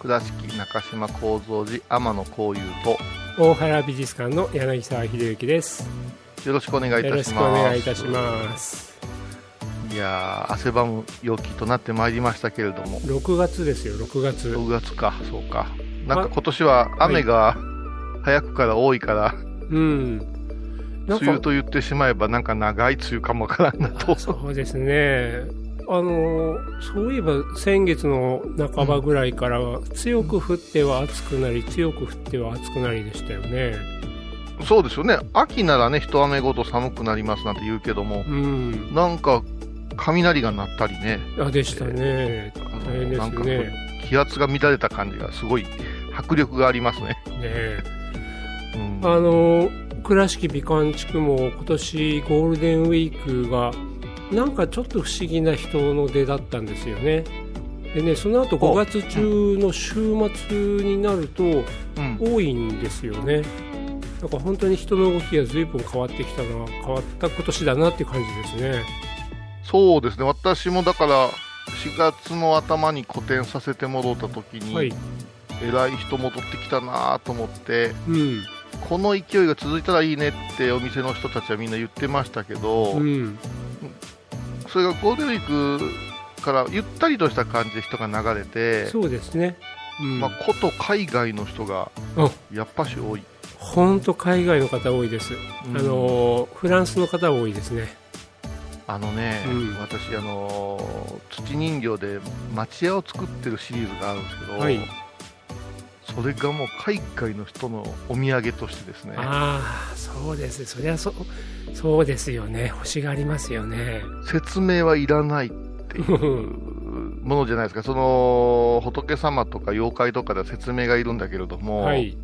倉敷中島幸三寺天野幸雄と大原美術館の柳沢秀幸です。よろしくお願いいよろしくおたします。願いいたしますいやー汗ばむ陽気となってまいりましたけれども。6月ですよ6月。6月かそうか。なんか今年は雨が早くから多いから、うん。なんか梅雨と言ってしまえばなんか長い梅雨かもわからんなと。そうですねあのそういえば先月の半ばぐらいからは強く降っては暑くなり強く降っては暑くなりでしたよね。そうですよね。秋ならね一雨ごと寒くなりますなんて言うけどもうん。なんか雷が鳴ったりね。あでしたね。大変ですね。気圧が乱れた感じがすごい迫力がありますね、ねうん。あの倉敷美観地区も今年ゴールデンウィークがなんかちょっと不思議な人の出だったんですよね。でねその後5月中の週末になるとうん。多いんですよね。だから本当に人の動きが随分変わってきたのは変わった今年だなっていう感じですね。そうですね。私もだから4月の頭に個展させてもらった時に、はい。偉い人戻ってきたなと思ってうん。この勢いが続いたらいいねってお店の人たちはみんな言ってましたけど、うんそれがゴールデンウィークからゆったりとした感じで人が流れて、そうですね。うん。まあ、こと海外の人があやっぱし多い、本当海外の方多いです、うん。あのフランスの方多いですね。あのね、うん。私あの土人形で町屋を作ってるシリーズがあるんですけど、はいそれがもう海外の人のお土産としてですね。ああそうです。そりゃそうそうですよね。星がありますよね。説明はいらないっていうものじゃないですか。その仏様とか妖怪とかでは説明がいるんだけれども、はい、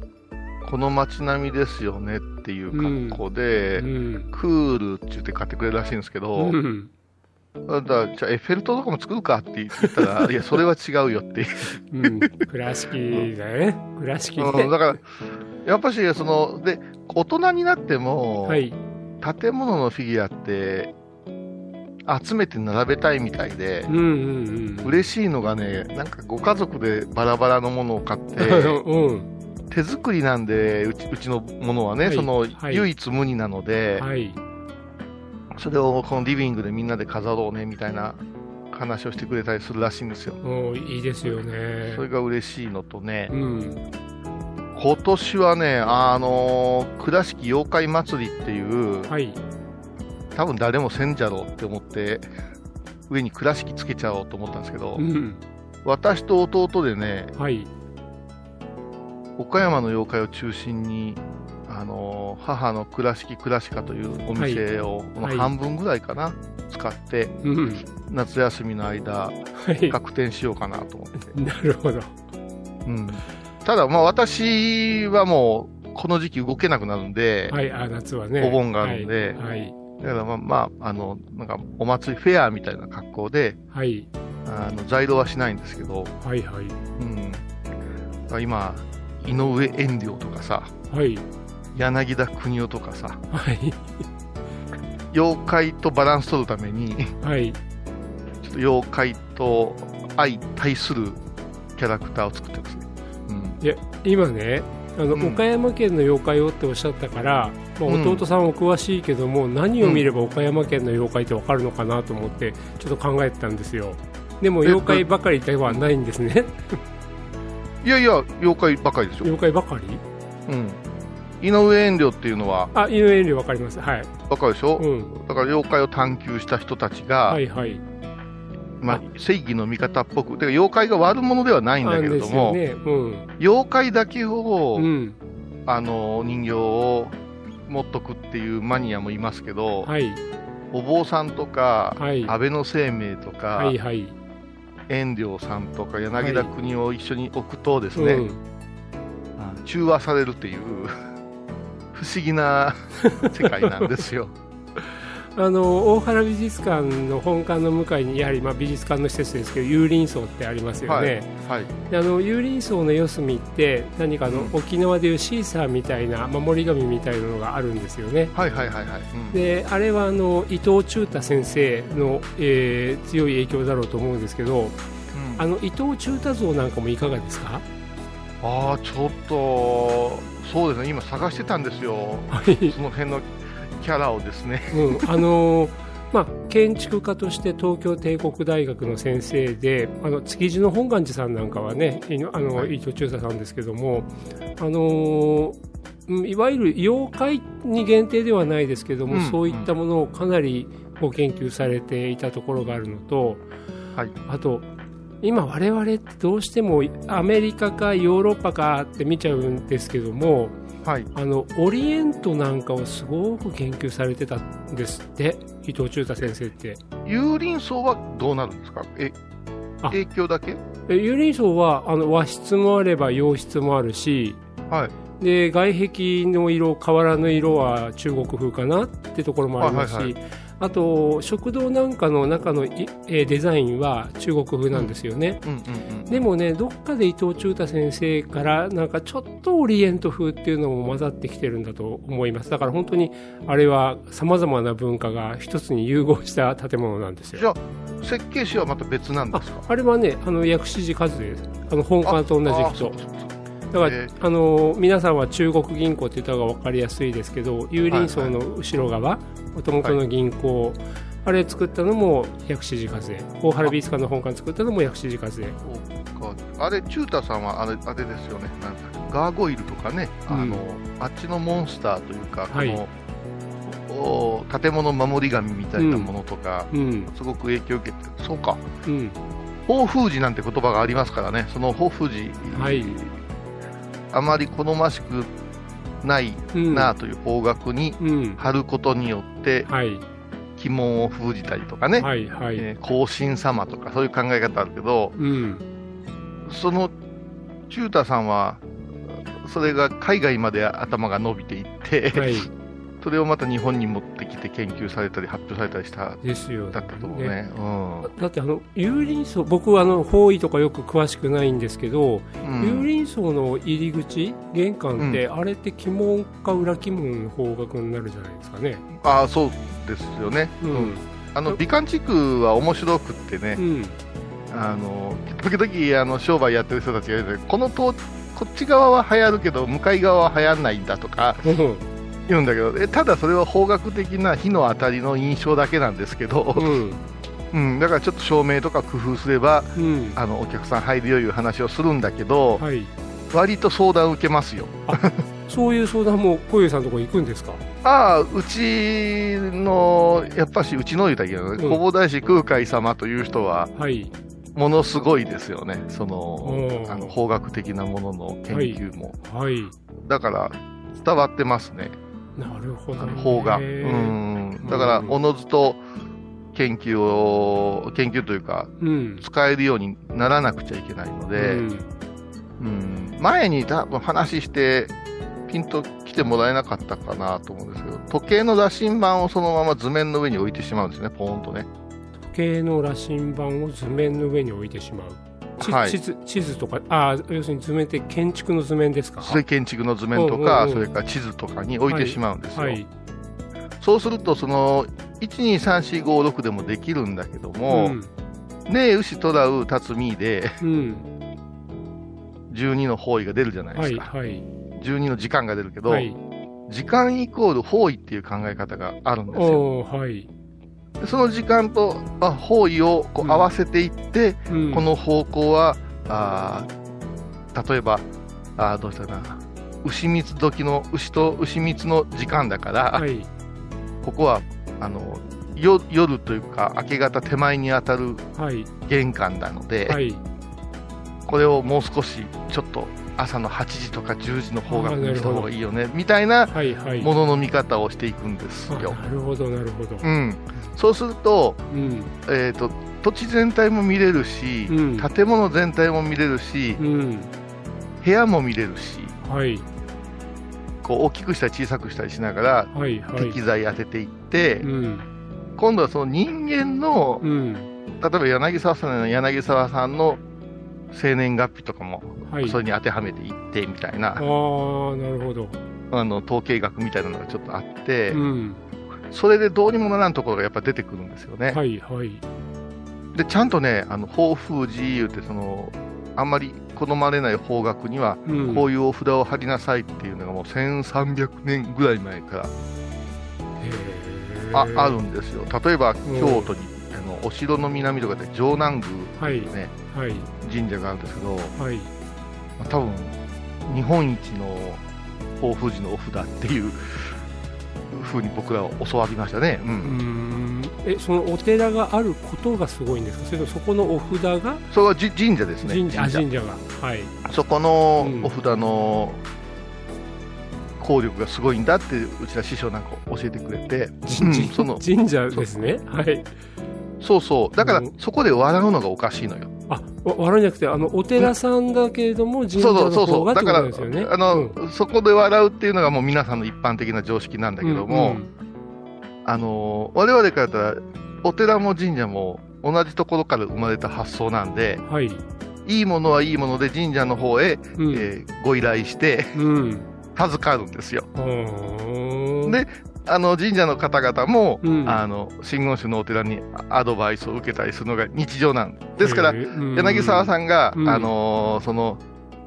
この街並みですよねっていう格好で、うん。クールって言って買ってくれるらしいんですけど、うんだじゃあエッフェル塔とかも作るかって言ったらいやそれは違うよって。いううん、倉敷だよね。倉敷うんねだから、やっぱし、その、で、大人になっても、はい。建物のフィギュアって、集めて並べたいみたいでう、んうんうん。嬉しいのがね、なんかご家族でバラバラのものを買って、うん。手作りなんで、うちうちのものはね、はい。その、はい。唯一無二なので、はいそれをこのリビングでみんなで飾ろうね、みたいな話をしてくれたりするらしいんですよ。おいいですよね。それが嬉しいのとね、うん。今年はね、あの倉敷妖怪祭りっていう、はい。多分誰もせんじゃろうって思って上に倉敷つけちゃおうと思ったんですけど、うん。私と弟でねはい。岡山の妖怪を中心にあの母の倉敷倉敷というお店を、このはい。半分ぐらいかな、使ってうん。夏休みの間はい。確定しようかなと思って、なるほど。うん、ただまあ私はもうこの時期動けなくなるんで、はい。あ夏はね。お盆があるんではい。だからまあ、まあ、あのなんかお祭りフェアみたいな格好ではい。あの在庫はしないんですけど、はいはい。うん、今、井上遠慮とかさ、はい柳田国夫とかさ、はい。妖怪とバランス取るために、はい。ちょっと妖怪と相対するキャラクターを作ってるんです。ね。うん。いや今ねあの、うん。岡山県の妖怪をっておっしゃったから、まあ、うん。弟さんお詳しいけども、何を見れば岡山県の妖怪ってわかるのかなと思ってちょっと考えてたんですよ。でもえ妖怪ばかりではないんですね。いやいや、妖怪ばかりですよ。妖怪ばかり？うん。井上遠慮っていうのは？あ、井上遠慮わかります。はい。わかるでしょ、うん。だから妖怪を探求した人たちが、はいはい。まあ、正義の味方っぽく、てか妖怪が悪者ではないんだけれども、ね。うん。妖怪だけを、うん。あの人形を持っとくっていうマニアもいますけど、はい。お坊さんとか、はい。安倍の生命とか、はいはい。遠慮さんとか柳田国を一緒に置くとですね、うん。あ中和されるっていう不思議な世界なんですよ。あの大原美術館の本館の向かいにやはりまあ美術館の施設ですけど有林荘ってありますよね、はい、であの有林荘の四隅って何かあのうん。沖縄でいうシーサーみたいな守り神みたいなのがあるんですよね。はいはいはいはい。うん。であれはあの伊藤忠太先生の、えー強い影響だろうと思うんですけどうん。あの伊藤忠太像なんかもいかがですか？ああ、ちょっと、そうですね、今探してたんですよ、はい。その辺のキャラをですね。うん、あのーまあ、建築家として東京帝国大学の先生であの築地の本願寺さんなんかはねあの、はい。伊藤忠太さんですけども、あのーうんいわゆる妖怪に限定ではないですけども、うん。そういったものをかなりご研究されていたところがあるのと、はい。あと今我々ってどうしてもアメリカかヨーロッパかって見ちゃうんですけども、はい、あのオリエントなんかをすごく研究されてたんですって伊藤忠太先生って。有林荘はどうなるんですか？えあ。影響だけ？え有林荘はあの和室もあれば洋室もあるしはい。で外壁の色瓦の色は中国風かなってところもありますし、はいはいあと食堂なんかの中のデザインは中国風なんですよね。でもねどっかで伊藤忠太先生からなんかちょっとオリエント風っていうのも混ざってきてるんだと思います。だから本当にあれはさまざまな文化が一つに融合した建物なんですよ。じゃあ、設計士はまた別なんですか？あれはねあの薬師寺和です。あの本館と同じあ人そうそうそうだから、えあの皆さんは中国銀行って言った方が分かりやすいですけど有林荘の後ろ側もともとの銀行、あれ作ったのも薬師寺和江大原美術館の本館作ったのも薬師寺和江あれ、チュータさんはあれあれですよね、ガーゴイルとかね、うん。あのあっちのモンスターというか、はい。このお建物守り神みたいなものとか、うん。すごく影響を受けて、そうか、うん。宝封寺なんて言葉がありますからね、その宝封寺、はいあまり好ましくないうんなという方角にうん。貼ることによって、はい。鬼門を封じたりとかね、はいはい、えー皇神様とか、そういう考え方あるけど、うん。そのチュータさんは、それが海外まで頭が伸びていって、はい。それをまた日本に持ってきて研究されたり発表されたりしたですよだったと思うね。うん。だってあの有林荘僕はあの方位とかよく詳しくないんですけど、うん。有林荘の入り口玄関って、あれって鬼門か裏鬼門の方角になるじゃないですかね。ああ、そうですよね。ううん。あの美観地区は面白くってね、うん。あの時々あの商売やってる人たちが言うこのとこっち側は流行るけど向かい側は流行らないんだとかうん言うんだけどえただそれは方角的な火の当たりの印象だけなんですけど、うん。うん、だからちょっと照明とか工夫すればうん。あのお客さん入るよいう話をするんだけど、はい、割と相談受けますよ。そういう相談も小遊さんのところ行くんですか？ああ、うちの、やっぱしうちの言うたらいいけど弘法大師空海様という人は、はい。ものすごいですよね、そのうんあの方角的なものの研究も。はい。だから、伝わってますね、なるほど、あね、の方が。うん。だから、うん。おのずと研究を、研究というか、うん。使えるようにならなくちゃいけないので、うん。うん。前に多分話して、ピンと来てもらえなかったかなと思うんですけど、時計の羅針盤をそのまま図面の上に置いてしまうんですね、ポーンとね。時計の羅針盤を図面の上に置いてしまう。ちはい。地図地図とかあ要するに図面って建築の図面ですか？それ建築の図面とか、うんうんうん。それから地図とかに置いてしまうんですよ。はい。そうすると、その、12345でもできるんだけども、ん。ねえ、牛、トラウ、タツミで、うん。12の方位が出るじゃないではいすか。はい12の時間が出るけど、はい。時間イコール方位っていう考え方があるんですよ。はい、でその時間とあ方位をこううん合わせていって、うん、この方向は、あー例えば、あーどうしたかな、牛蜜時の、牛と牛蜜の時間だから、はい。ここは、あの、よ夜というか、明け方手前に当たるはい。玄関なので、はい。これをもう少し、ちょっと朝の8時とか10時の方角にした方がいいよね、みたいな。ものの見方をしていくんですあよ。なるほど、なるほど。うん。そうすると、うん。えっ、と、土地全体も見れるし、うん建物全体も見れるし、うん。部屋も見れるし、はい。こう大きくしたり小さくしたりしながら、はい。はい。適材当てていって、うん。今度はその人間の、うん。例えば柳沢さんの柳沢さんの生年月日とかも、はい。それに当てはめていってみたいな、ああ、なるほど。あの統計学みたいなのがちょっとあって、うん。それでどうにもならんところがやっぱ出てくるんですよね。はい。はい。で、ちゃんとね、あの、法風自由ってその、あんまり好まれない法学には、うん。こういうお札を貼りなさいっていうのがもう1300年ぐらい前からへあーあるんですよ。例えば、ん京都に、あの、お城の南とかで城南宮はい。ね、はい。神社があるんですけど、はい。まあ、多分日本一の大富士のお札っていうふうに僕らは教わりましたね。う。うんん。え、そのお寺があることがすごいんですか？それともそこのお札が？それはじ神社ですね。神社、あ神社が。はい。そこのうんお札の効力がすごいんだって、うちら師匠なんか教えてくれて、うん神その神社ですね。はい。そうそう。だからうんそこで笑うのがおかしいのよ。あ、わ笑うんじゃなくて、あの、お寺さんだけれども、神社そうのそうそうそう。方がってこだから、とですよね。あの、うんそこで笑うっていうのがもう皆さんの一般的な常識なんだけども、うんあの、我々から言ったら、お寺も神社も同じところから生まれた発想なんで、うんはい。いいものはいいもので神社の方へ、うん。えーご依頼してうん。授かるんですよ。うーんであの神社の方々も、うんあの真言宗のお寺にアドバイスを受けたりするのが日常なんですから、柳沢さんが、うんあのーその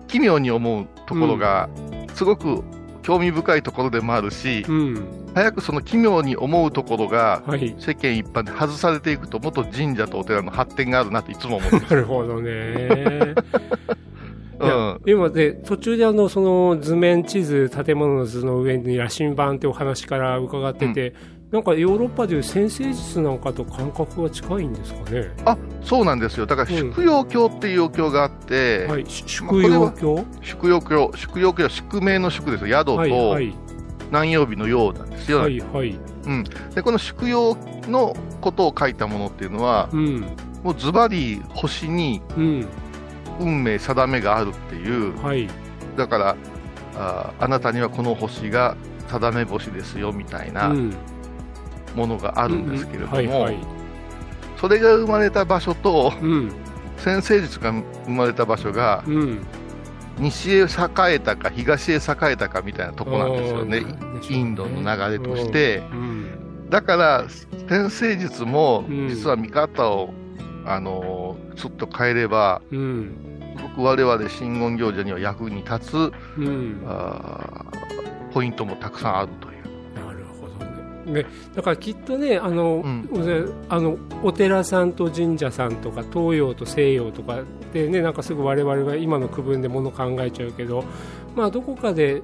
奇妙に思うところが、すごく興味深いところでもあるし、うん。早くその奇妙に思うところがはい。世間一般で外されていくと、もっと神社とお寺の発展があるなっていつも思うんですなるほどね。うん今で、途中であの、その図面地図、建物の図の上に羅針盤ってお話から伺ってて、なんかヨーロッパでいう先生術なんかと感覚が近いんですかね。あそうなんですよ、だからうん宿陽教っていうお経があって、はい。し宿陽教宿陽教、宿陽教は宿命の宿ですよ、宿とはい、はい。南曜日の陽なんですよ、はい、はい。でこの宿陽のことを書いたものっていうのは、うん。もうズバリ星にうん。運命、定めがあるっていう、はい。だからああなたにはこの星が定め星ですよみたいなうん。ものがあるんですけれども。それが生まれた場所と、うん。先生術が生まれた場所が、うん。西へ栄えたか東へ栄えたかみたいなとこなんですよねインドの流れとして、うん。だから先生術もうん実は見方を、あのーちょっと変えればうん。すごく我々真言行者には役に立つうん。あーポイントもたくさんあるという。ね。ね、だからきっとね、あの、うんあの、お寺さんと神社さんとか、東洋と西洋とかでね、なんかすぐ我々が今の区分でもの考えちゃうけど、まあどこかで、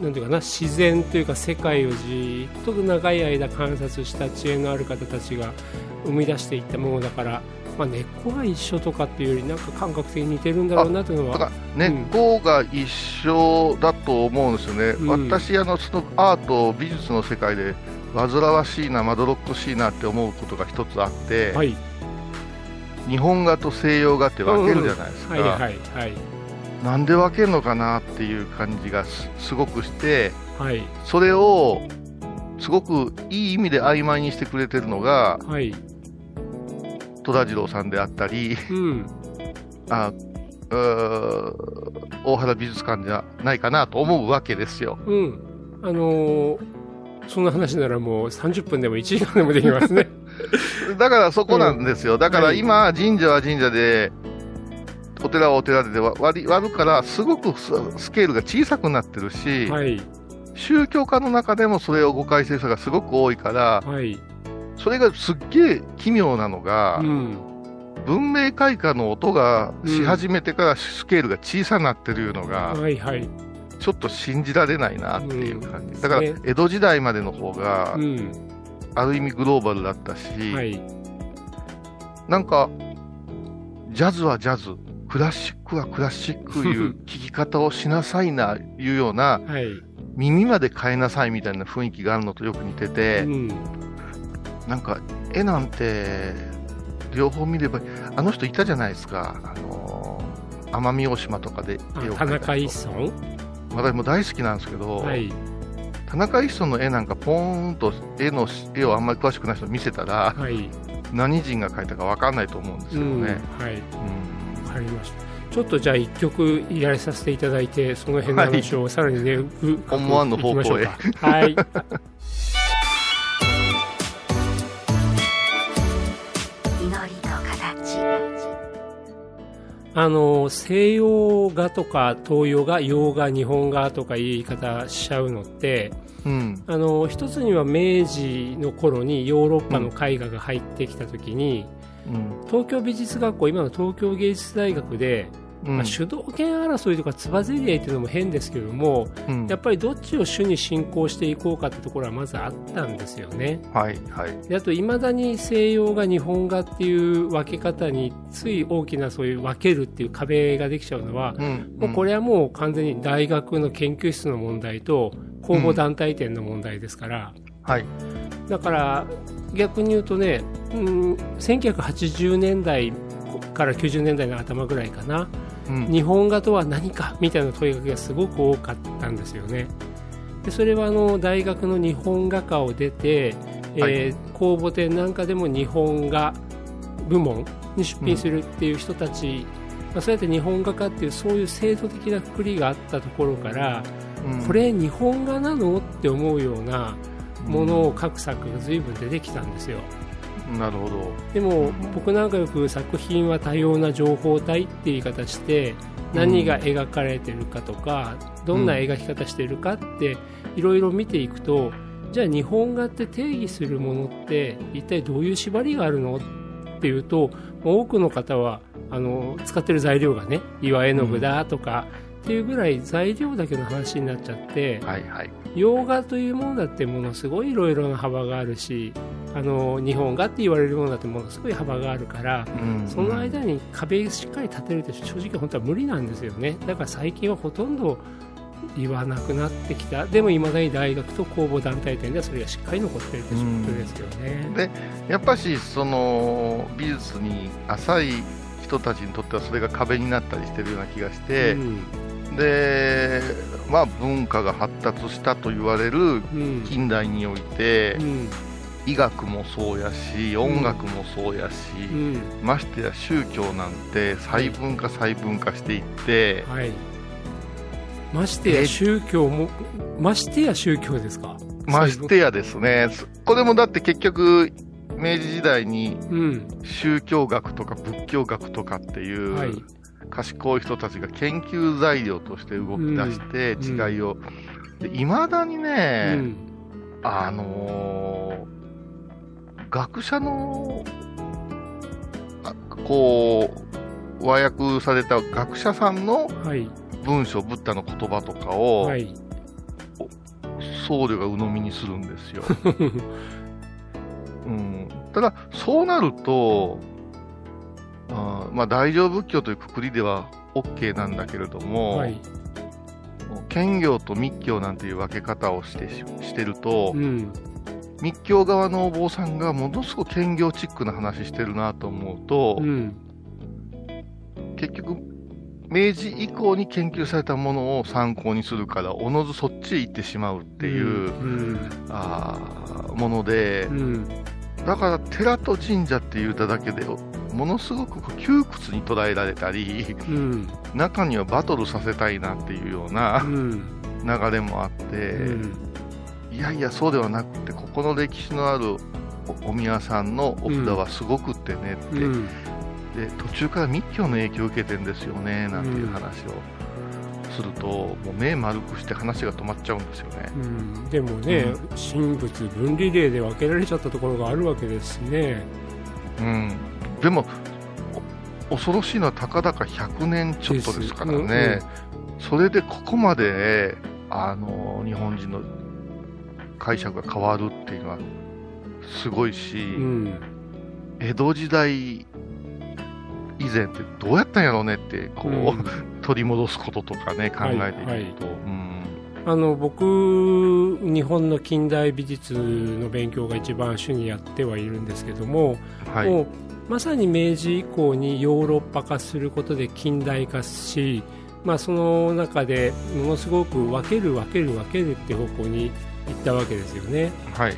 なんていうかな、自然というか世界をじーっと長い間観察した知恵のある方たちが生み出していったものだから、まあ根っこが一緒とかっていうより、なんか感覚的に似てるんだろうなというのは。根っこが一緒だと思うんですよね、うん私あの、そのアート、美術の世界で煩わしいな、まどろっこしいなって思うことが一つあって、はい。日本画と西洋画って分けるじゃないですか、はいはいはい。なんで分けるのかなっていう感じがすすごくして、はい。それをすごくいい意味で曖昧にしてくれてるのがはい。戸田次郎さんであったり、うん。あ大原美術館じゃないかなと思うわけですよ。うん。あのーそんな話ならもう30分でも1時間でもできますね。だからそこなんですよ。だからはい今、神社は神社で、お寺はお寺で割るから、すごくススケールが小さくなってるし、はい。宗教家の中でもそれを誤解する人がすごく多いから、はい。それがすっげえ奇妙なのが、うん。文明開化の音がし始めてからスケールが小さくなってるのが、はいはい。ちょっと信じられないなっていう感じ。うんだからね、江戸時代までの方がう、ん。ある意味グローバルだったし、はい。なんか、ジャズはジャズ、クラシックはクラシックいう聴き方をしなさいな、いうような、はい。耳まで変えなさいみたいな雰囲気があるのとよく似てて、うん。なんか、絵なんて、両方見れば、あの人いたじゃないですか、あのー奄美大島とかであ絵を描いた田中一人村？私も大好きなんですけど、はい。田中一村の絵なんかポーンと絵の絵をあんまり詳しくない人に見せたら、はい。何人が描いたか分かんないと思うんですうん。よね。はい。うんわかりました。ちょっとじゃあ一曲やらさせていただいて、その辺の話をさらにね、ぐ思わぬ方向へはい。祈りと形あの西洋画とか東洋画、洋画、日本画とかいう言い方しちゃうのって、うん。あの一つには明治の頃にヨーロッパの絵画が入ってきた時に、うん。東京美術学校、今の東京芸術大学で、うんまあ、主導権争いとかつばぜり合いっていうのも変ですけども、うんやっぱりどっちを主に進行していこうかってところはまずあったんですよね。はい、はい。であと、いまだに西洋画、日本画っていう分け方につい大きなそういう分けるっていう壁ができちゃうのは、うん。もうこれはもう完全に大学の研究室の問題と公募団体店の問題ですから、はい。だから逆に言うとね、うん、1980年代から90年代の頭ぐらいかな、うん。日本画とは何かみたいな問いかけがすごく多かったんですよね。でそれはあの大学の日本画科を出て、えーはい公募展なんかでも日本画部門に出品するっていう人たち、まあ、そうやって日本画家っていうそういう制度的なくくりがあったところから、うんこれ日本画なの？って思うようなものを描く作が随分出てきたんですよ。なるほど。でも僕なんかよく作品は多様な情報体っていう言い方して何が描かれてるかとか、どんな描き方してるかっていろいろ見ていくとじゃあ日本画って定義するものって一体どういう縛りがあるのっていうと多くの方はあの使ってる材料がね岩絵の具だとか、っていうぐらい材料だけの話になっちゃって、はい、はい。洋画というものだってものすごいいろいろな幅があるしあの日本画って言われるものだってものすごい幅があるからうん。その間に壁しっかり立てるって正直本当は無理なんですよね。だから最近はほとんど言わなくなってきた。でもいまだに大学と公募団体展ではそれがしっかり残ってるってことですよね。で、やっぱし、その、美術に浅い人たちにとってはそれが壁になったりしてるような気がして、うん。で、まあ文化が発達したと言われるうん。近代においてう、ん医学もそうやし、音楽もそうやし、うん。ましてや宗教なんて細分化細分化していって、はい。ましてや宗教もましてや宗教ですか？ましてやですね、これもだって結局、明治時代にうん。宗教学とか仏教学とかっていう、はい。賢い人たちが研究材料として動き出してうん。違いを、いまだにうね、ん。あのー学者のあこう和訳された学者さんのはい。文章ブッダの言葉とかを、はい。僧侶が鵜呑みにするんですよ、うん、ただそうなるとあーまあ大乗仏教というくくりでは OK なんだけれども、はい。兼業と密教なんていう分け方をしてししてると、うん密教側のお坊さんがものすごく兼業チックな話してるなと思うと、うん。結局明治以降に研究されたものを参考にするからおのずそっちへ行ってしまうっていう、うん。あーものでう、ん。だから寺と神社って言っただけでものすごく窮屈に捉えられたりうん。中にはバトルさせたいなっていうようなうん。流れもあって、いやいやそうではなくてここの歴史のあるおお宮さんのお札はすごくってねって、うん。で途中から密教の影響を受けてんですよねなんていう話をすると、もう目丸くして話が止まっちゃうんですよね。うん。でもね、神仏分離例で分けられちゃったところがあるわけですしね。うん、でもお恐ろしいのはたかだか100年ちょっとですからね。それでここまで、あの、日本人の解釈が変わるっていうのは、すごいし、うん江戸時代以前ってどうやったんやろうねって、こう、うん取り戻すこととかね、考えてはいいくと、うん。あの僕、日本の近代美術の勉強が一番主にやってはいるんですけども、はい。もうまさに明治以降にヨーロッパ化することで近代化し、まあ、その中でものすごく分ける分ける分けるって方向に行ったわけですよね。はい。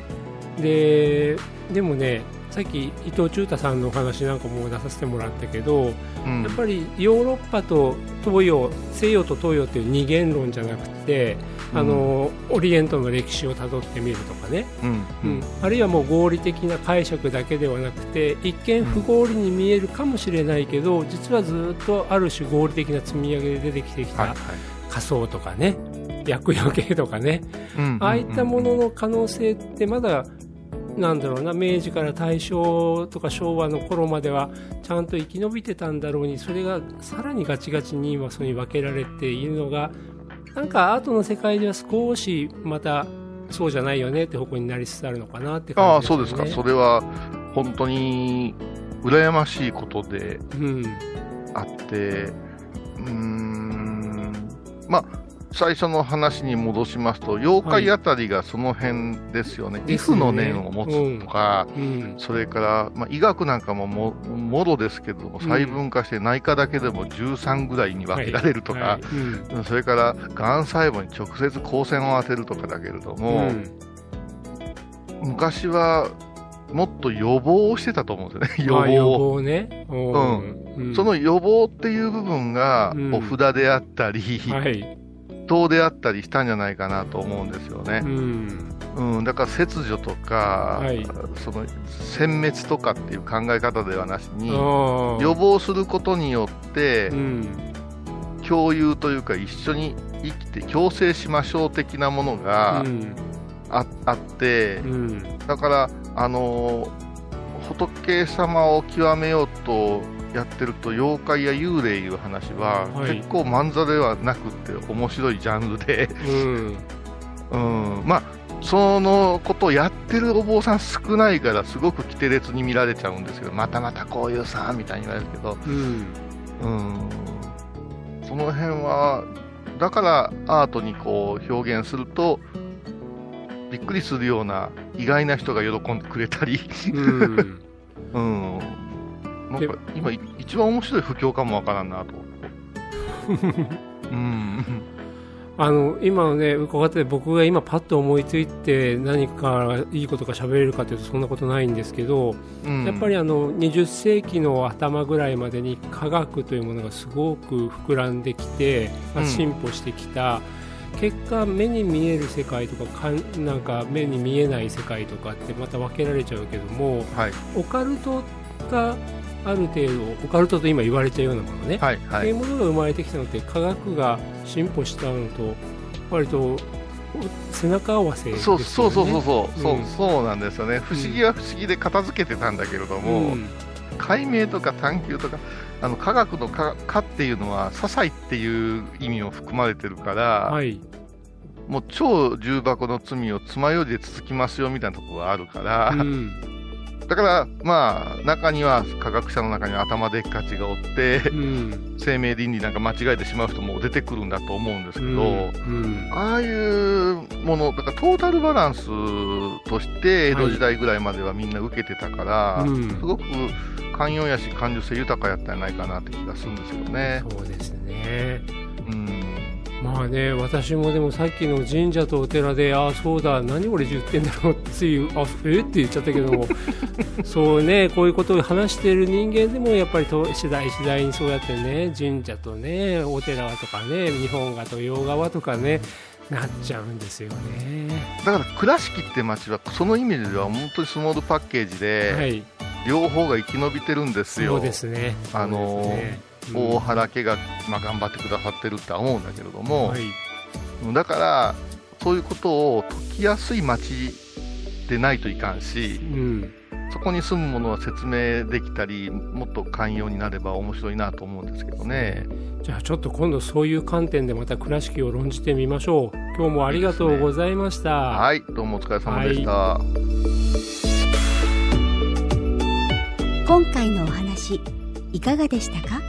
ででもねさっき伊藤忠太さんのお話なんかも出させてもらったけど、うんやっぱりヨーロッパと東洋西洋と東洋っていう二元論じゃなくて、あのオリエントの歴史をたどってみるとかね、うん。ううんん。あるいはもう合理的な解釈だけではなくて一見不合理に見えるかもしれないけど実はずっとある種合理的な積み上げで出てきてきたい。仮想とかね厄除けとかね。うんああいったものの可能性ってまだなんだろうな明治から大正とか昭和の頃まではちゃんと生き延びてたんだろうにそれがさらにガチガチに今そうに分けられているのがなんかアートの世界では少しまたそうじゃないよねって方向になりつつあるのかなってああ、感じそうですか。それは、本当に、羨ましいことでうん。あって、うーん、まあ、最初の話に戻しますと、妖怪あたりがその辺ですよね。ですね畏怖の念を持つとか、うん。それから、まあ、医学なんかもももろですけども、細分化して内科だけでも13ぐらいに分けられるとか、はい。うん。それから、がん細胞に直接光線を当てるとかだけれども、うん。昔はもっと予防をしてたと思うんですよね、予予防。防ね。うん。うん。その予防っていう部分がうん、お札であったり、はい灯であったりしたんじゃないかなと思うんですよね。う。ん。うん、だから切除とか、はい。その殲滅とかっていう考え方ではなしに、ああ予防することによってう、ん。共有というか一緒に生きて共生しましょう的なものがうん。あ,、あってう、ん。だから、あのー仏様を極めようとやってると、妖怪や幽霊いう話は、はい。結構漫才ではなくて面白いジャンルで、うん。うん、まあ、そのことをやってるお坊さん少ないから、すごく規定列に見られちゃうんですけど、またまたこういうさ、みたいに言われるけど、うん。うん、その辺は、だからアートにこう表現すると、びっくりするような意外な人が喜んでくれたり、うん。うん、なんか今、い一番面白い不況かもわからんなと。うん、あの今のね伺って僕が今パッと思いついて何かいいことが喋れるかというとそんなことないんですけど、うん。やっぱりあの20世紀の頭ぐらいまでに科学というものがすごく膨らんできて、まあうん。進歩してきた、結果目に見える世界とかかんなんか目に見えない世界とかってまた分けられちゃうけどもはい、オカルトがある程度オカルトと今言われちゃうようなものね、はい、はい。いうものが生まれてきたのって科学が進歩したのと割と背中合わせですよね。そうそうそうそうそう、そううんそうなんですよね。不思議は不思議で片付けてたんだけれども、ん解明とか探求とか、あの科学の科科っていうのは、些細っていう意味も含まれてるから、はいもう超重箱の罪を爪楊枝で続きますよみたいなところがあるから、うんだから、まあ、中には、科学者の中には頭でっかちがおって、うん生命倫理なんか間違えてしまう人も出てくるんだと思うんですけど、うんああいうもの、だからトータルバランスとして、江戸時代ぐらいまではみんな受けてたから、うんすごく寛容やし感受性豊かやったんじゃないかなって気がするんですよね。そうですねうん。まあね私もでもさっきの神社とお寺でああそうだ何俺言ってんだろうってついあえ？って言っちゃったけども そうねこういうことを話している人間でもやっぱりと次第次第にそうやってね神社とねお寺とかね日本画と洋画はとかねなっちゃうんですよね。だから倉敷って街はその意味では本当にスモールパッケージはでい、両方が生き延びてるんですよ。そうですね。あのー大原家が、まあ、頑張ってくださってるって思うんだけれども、はい、だからそういうことを解きやすい街でないといかんしう、ん、そこに住むものは説明できたり、もっと寛容になれば面白いなと思うんですけどね。じゃあちょっと今度そういう観点でまた倉敷を論じてみましょう。今日もありがとうございました。はい、どうもお疲れ様でした。今回のお話いかがでしたか？